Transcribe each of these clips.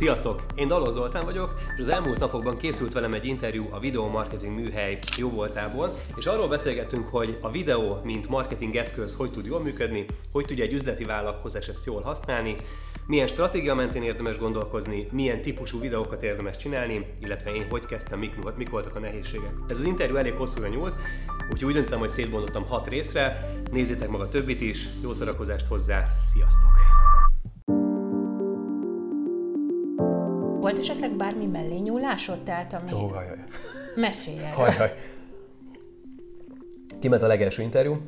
Sziasztok! Én Daló Zoltán vagyok, és az elmúlt napokban készült velem egy interjú a Video Marketing műhely jó voltából, és arról beszélgettünk, hogy a videó, mint marketing eszköz, hogy tud jól működni, hogy tudja egy üzleti vállalkozás ezt jól használni, milyen stratégia mentén érdemes gondolkozni, milyen típusú videókat érdemes csinálni, illetve én hogy kezdtem, mik, mik voltak a nehézségek. Ez az interjú elég hosszúra nyúlt, úgyhogy úgy döntöttem, hogy szétbontottam hat részre, nézzétek meg a többit is, jó szórakozást hozzá, sziasztok! Esetleg bármi mellé nyúlásod, tehát ami... Ó, hajaj. Mesélj erről. Hajaj. Kiment a legelső interjú,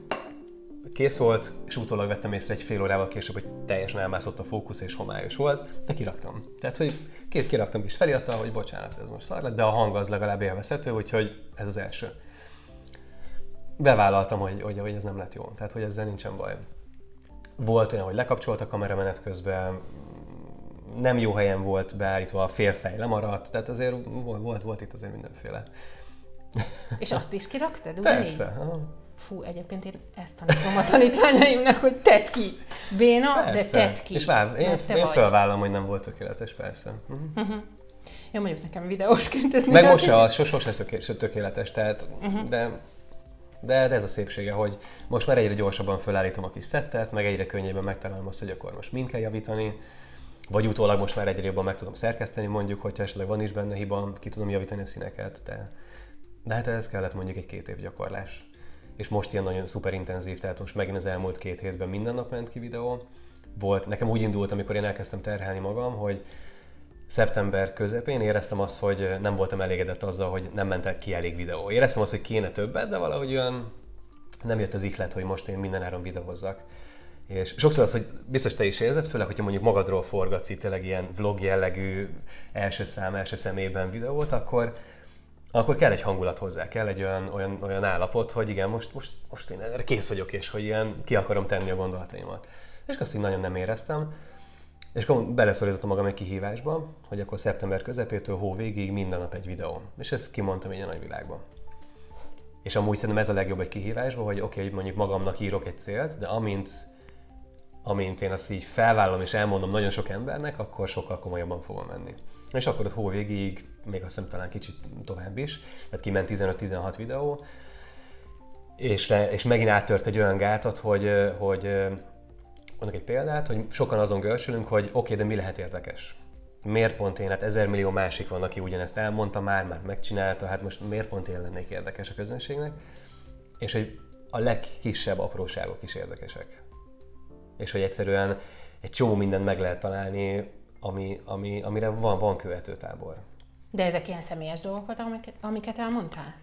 kész volt, és utólag vettem észre egy fél órával később, hogy teljesen elmászott a fókusz és homályos volt, de kiraktam. Tehát, hogy két kiraktam is feliratta, hogy bocsánat, ez most szar lett, de a hang az legalább élvezhető, úgyhogy ez az első. Bevállaltam, hogy, hogy, hogy ez nem lett jó, tehát hogy ezzel nincsen baj. Volt olyan, hogy lekapcsolt a kamera menet közben, nem jó helyen volt beállítva, a félfej lemaradt, tehát azért volt, volt, volt itt azért mindenféle. És azt is kiraktad, ugyanígy? Persze. Fú, egyébként én ezt tanítom a tanítványaimnak, hogy tedd ki. Béna, Persze. de tedd ki. És vár, én, én felvállalom, hogy nem volt tökéletes, persze. Uh-huh. Jó, mondjuk nekem videósként ez Meg most az sos- sose töké- tökéletes, tehát, uh-huh. de, de, de ez a szépsége, hogy most már egyre gyorsabban felállítom a kis szettet, meg egyre könnyebben megtalálom azt, hogy akkor most mind kell javítani, vagy utólag most már egyre jobban meg tudom szerkeszteni, mondjuk, hogyha esetleg van is benne hiba, ki tudom javítani a színeket, de, de hát ez kellett mondjuk egy két év gyakorlás. És most ilyen nagyon szuper intenzív, tehát most megint az elmúlt két hétben minden nap ment ki videó. Volt, nekem úgy indult, amikor én elkezdtem terhelni magam, hogy szeptember közepén éreztem azt, hogy nem voltam elégedett azzal, hogy nem mentek ki elég videó. Éreztem azt, hogy kéne többet, de valahogy olyan nem jött az ihlet, hogy most én minden áron videózzak. És sokszor az, hogy biztos te is érzed, főleg, hogyha mondjuk magadról forgatsz itt tényleg ilyen vlog jellegű első szám, első személyben videót, akkor, akkor kell egy hangulat hozzá, kell egy olyan, olyan, olyan állapot, hogy igen, most, most, most én erre kész vagyok, és hogy ilyen ki akarom tenni a gondolataimat. És azt így nagyon nem éreztem. És akkor beleszorítottam magam egy kihívásba, hogy akkor szeptember közepétől hó végig minden nap egy videó. És ezt kimondtam így a nagyvilágban. És amúgy szerintem ez a legjobb egy kihívásban, hogy oké, okay, mondjuk magamnak írok egy célt, de amint, amint én azt így felvállalom és elmondom nagyon sok embernek, akkor sokkal komolyabban fogom menni. És akkor ott hó végig, még azt hiszem talán kicsit tovább is, tehát kiment 15-16 videó, és, le, és megint áttört egy olyan gátat, hogy, hogy mondok egy példát, hogy sokan azon görsülünk, hogy oké, okay, de mi lehet érdekes? Miért pont én? Hát ezer millió másik van, aki ugyanezt elmondta már, már megcsinálta, hát most miért pont én lennék érdekes a közönségnek? És hogy a legkisebb apróságok is érdekesek. És hogy egyszerűen egy csomó mindent meg lehet találni, ami, ami, amire van, van követőtábor. De ezek ilyen személyes dolgok voltak, amiket, amiket elmondtál?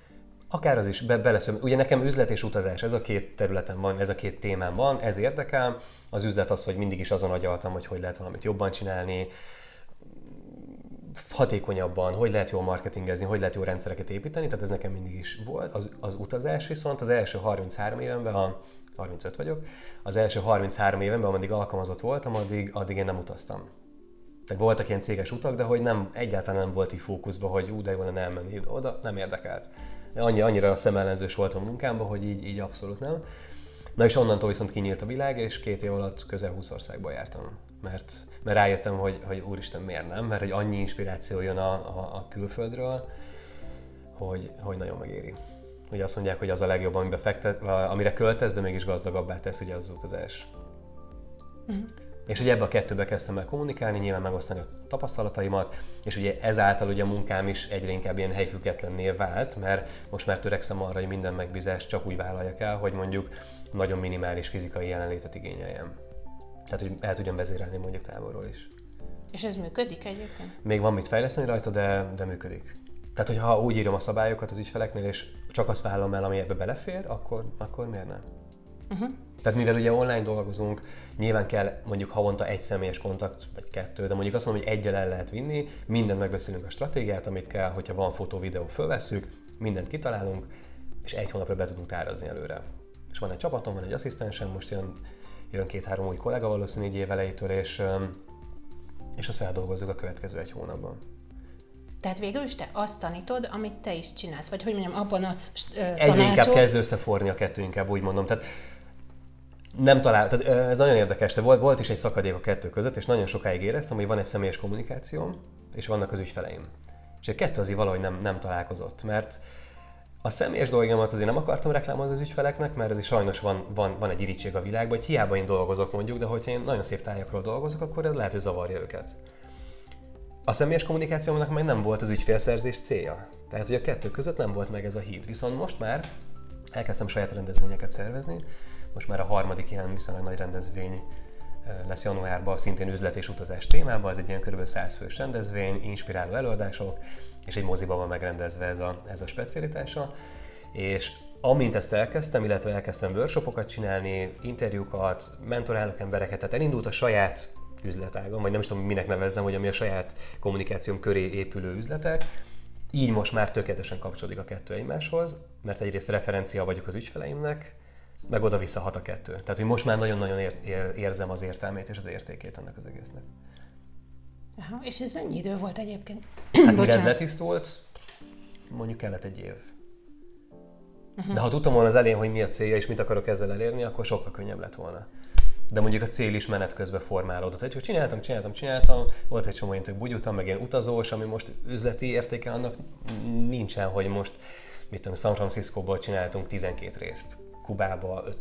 Akár az is be, beleszöm. Ugye nekem üzlet és utazás, ez a két területen van, ez a két témám van, ez érdekel. Az üzlet az, hogy mindig is azon agyaltam, hogy hogy lehet valamit jobban csinálni, hatékonyabban, hogy lehet jól marketingezni, hogy lehet jó rendszereket építeni, tehát ez nekem mindig is volt. Az, az utazás viszont az első 33 évenben, a 35 vagyok, az első 33 évenben, ameddig alkalmazott voltam, addig, addig én nem utaztam. Tehát voltak ilyen céges utak, de hogy nem, egyáltalán nem volt így fókuszban, hogy ú, de jó lenne elmenni oda, nem érdekelt. Annyi, annyira szemellenzős voltam a munkámban, hogy így, így abszolút nem. Na és onnantól viszont kinyílt a világ, és két év alatt közel 20 országba jártam. Mert, mert rájöttem, hogy, hogy úristen, miért nem? Mert hogy annyi inspiráció jön a, a, a külföldről, hogy, hogy nagyon megéri. Ugye azt mondják, hogy az a legjobb, amibe fektet, amire költesz, de mégis gazdagabbá tesz, ugye az az utazás. És ugye ebbe a kettőbe kezdtem el kommunikálni, nyilván megosztani a tapasztalataimat, és ugye ezáltal ugye a munkám is egyre inkább ilyen helyfüggetlennél vált, mert most már törekszem arra, hogy minden megbízást csak úgy vállaljak el, hogy mondjuk nagyon minimális fizikai jelenlétet igényeljem. Tehát, hogy el tudjam vezérelni mondjuk távolról is. És ez működik egyébként? Még van mit fejleszteni rajta, de, de működik. Tehát, hogy ha úgy írom a szabályokat az ügyfeleknél, és csak azt vállalom el, ami ebbe belefér, akkor, akkor miért nem? Uh-huh. Tehát mivel ugye online dolgozunk, nyilván kell mondjuk havonta egy személyes kontakt, vagy kettő, de mondjuk azt mondom, hogy egyel el lehet vinni, mindent megbeszélünk a stratégiát, amit kell, hogyha van fotó, videó, fölvesszük, mindent kitalálunk, és egy hónapra be tudunk tárazni előre. És van egy csapatom, van egy asszisztensem, most jön, jön két-három új kollega valószínűleg év elejétől, és, és azt feldolgozzuk a következő egy hónapban. Tehát végül is te azt tanítod, amit te is csinálsz, vagy hogy mondjam, abban adsz ö, Egyre inkább tanácsot. kezd összeforni a kettő, inkább úgy mondom. Tehát nem talál, tehát ez nagyon érdekes, de volt, volt is egy szakadék a kettő között, és nagyon sokáig éreztem, hogy van egy személyes kommunikációm, és vannak az ügyfeleim. És a kettő azért valahogy nem, nem találkozott, mert a személyes dolgomat azért nem akartam reklámozni az ügyfeleknek, mert ez is sajnos van, van, van egy irítség a világban, hogy hiába én dolgozok mondjuk, de hogyha én nagyon szép tájakról dolgozok, akkor ez lehet, hogy zavarja őket. A személyes kommunikációmnak meg nem volt az ügyfélszerzés célja. Tehát, hogy a kettő között nem volt meg ez a híd. Viszont most már elkezdtem saját rendezvényeket szervezni. Most már a harmadik ilyen viszonylag nagy rendezvény lesz januárban, szintén üzlet és utazás témában. Ez egy ilyen kb. 100 fős rendezvény, inspiráló előadások, és egy moziban van megrendezve ez a, ez a specialitása. És amint ezt elkezdtem, illetve elkezdtem workshopokat csinálni, interjúkat, mentorálok embereket, tehát elindult a saját üzletágam, vagy nem is tudom minek nevezzem, hogy ami a saját kommunikációm köré épülő üzletek, így most már tökéletesen kapcsolódik a kettő egymáshoz, mert egyrészt referencia vagyok az ügyfeleimnek, meg oda-vissza hat a kettő. Tehát, hogy most már nagyon-nagyon ér- ér- érzem az értelmét és az értékét ennek az egésznek. Aha, és ez mennyi idő volt egyébként? Hát mire ez letisztult, mondjuk kellett egy év. Uh-huh. De ha tudtam volna az elején, hogy mi a célja és mit akarok ezzel elérni, akkor sokkal könnyebb lett volna. De mondjuk a cél is menet közben formálódott. Hogy csináltam, csináltam, csináltam, volt egy csomó tök bugyutam, meg ilyen utazós, ami most üzleti értéke annak nincsen, hogy most mit tudom, San Francisco-ból csináltunk 12 részt, Kubába 5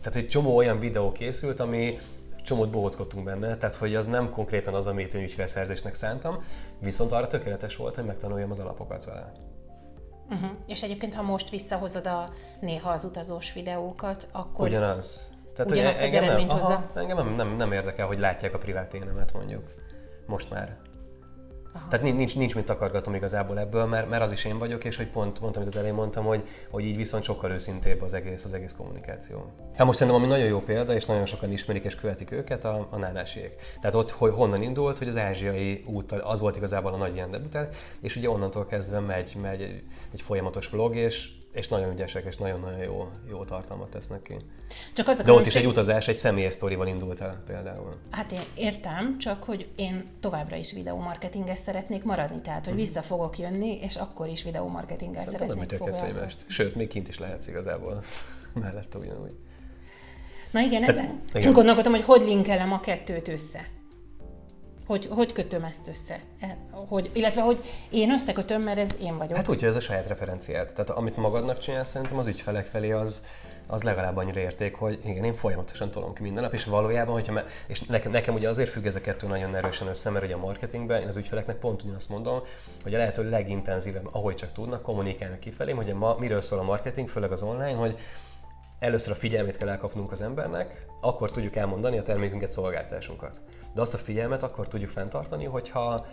Tehát egy csomó olyan videó készült, ami csomót bohockodtunk benne, tehát hogy az nem konkrétan az, amit én ügyfélszerzésnek szántam, viszont arra tökéletes volt, hogy megtanuljam az alapokat vele. Uh-huh. És egyébként, ha most visszahozod a néha az utazós videókat, akkor... Ugyanaz. Tehát, Ugyanazt az eredményt nem, hozza? Aha, engem nem, nem, nem érdekel, hogy látják a privát énemet mondjuk. Most már. Aha. Tehát nincs, nincs mit takargatom igazából ebből, mert, mert az is én vagyok, és hogy pont, mondtam, amit az elején mondtam, hogy, hogy így viszont sokkal őszintébb az egész, az egész kommunikáció. Hát most szerintem, ami nagyon jó példa, és nagyon sokan ismerik és követik őket, a, a nánásiek. Tehát ott, hogy honnan indult, hogy az ázsiai út, az volt igazából a nagy ilyen debütál, és ugye onnantól kezdve megy, megy egy, egy folyamatos vlog, és és nagyon ügyesek, és nagyon-nagyon jó, jó tartalmat tesznek ki. Csak az a De ott is egy utazás, egy személyes sztorival indult el például. Hát én értem, csak hogy én továbbra is videómarketinges szeretnék maradni, tehát hogy mhm. vissza fogok jönni, és akkor is videómarketinggel szeretnék foglalkozni. Sőt, még kint is lehetsz igazából mellette ugyanúgy. Na igen, Tehát, ezen igen. gondolkodtam, hogy hogy linkelem a kettőt össze. Hogy, hogy kötöm ezt össze? E, hogy, illetve, hogy én összekötöm, mert ez én vagyok. Hát úgy, hogy ez a saját referenciát. Tehát amit magadnak csinálsz, szerintem az ügyfelek felé az, az legalább annyira érték, hogy igen, én folyamatosan tolom ki minden nap, és valójában, hogyha me, és nekem, nekem ugye azért függ ez a kettő nagyon erősen össze, mert ugye a marketingben én az ügyfeleknek pont ugyanazt mondom, hogy a lehető legintenzívebb, ahogy csak tudnak, kommunikálnak kifelé, hogy ma miről szól a marketing, főleg az online, hogy először a figyelmét kell elkapnunk az embernek, akkor tudjuk elmondani a termékünket, szolgáltásunkat. De azt a figyelmet akkor tudjuk fenntartani, hogyha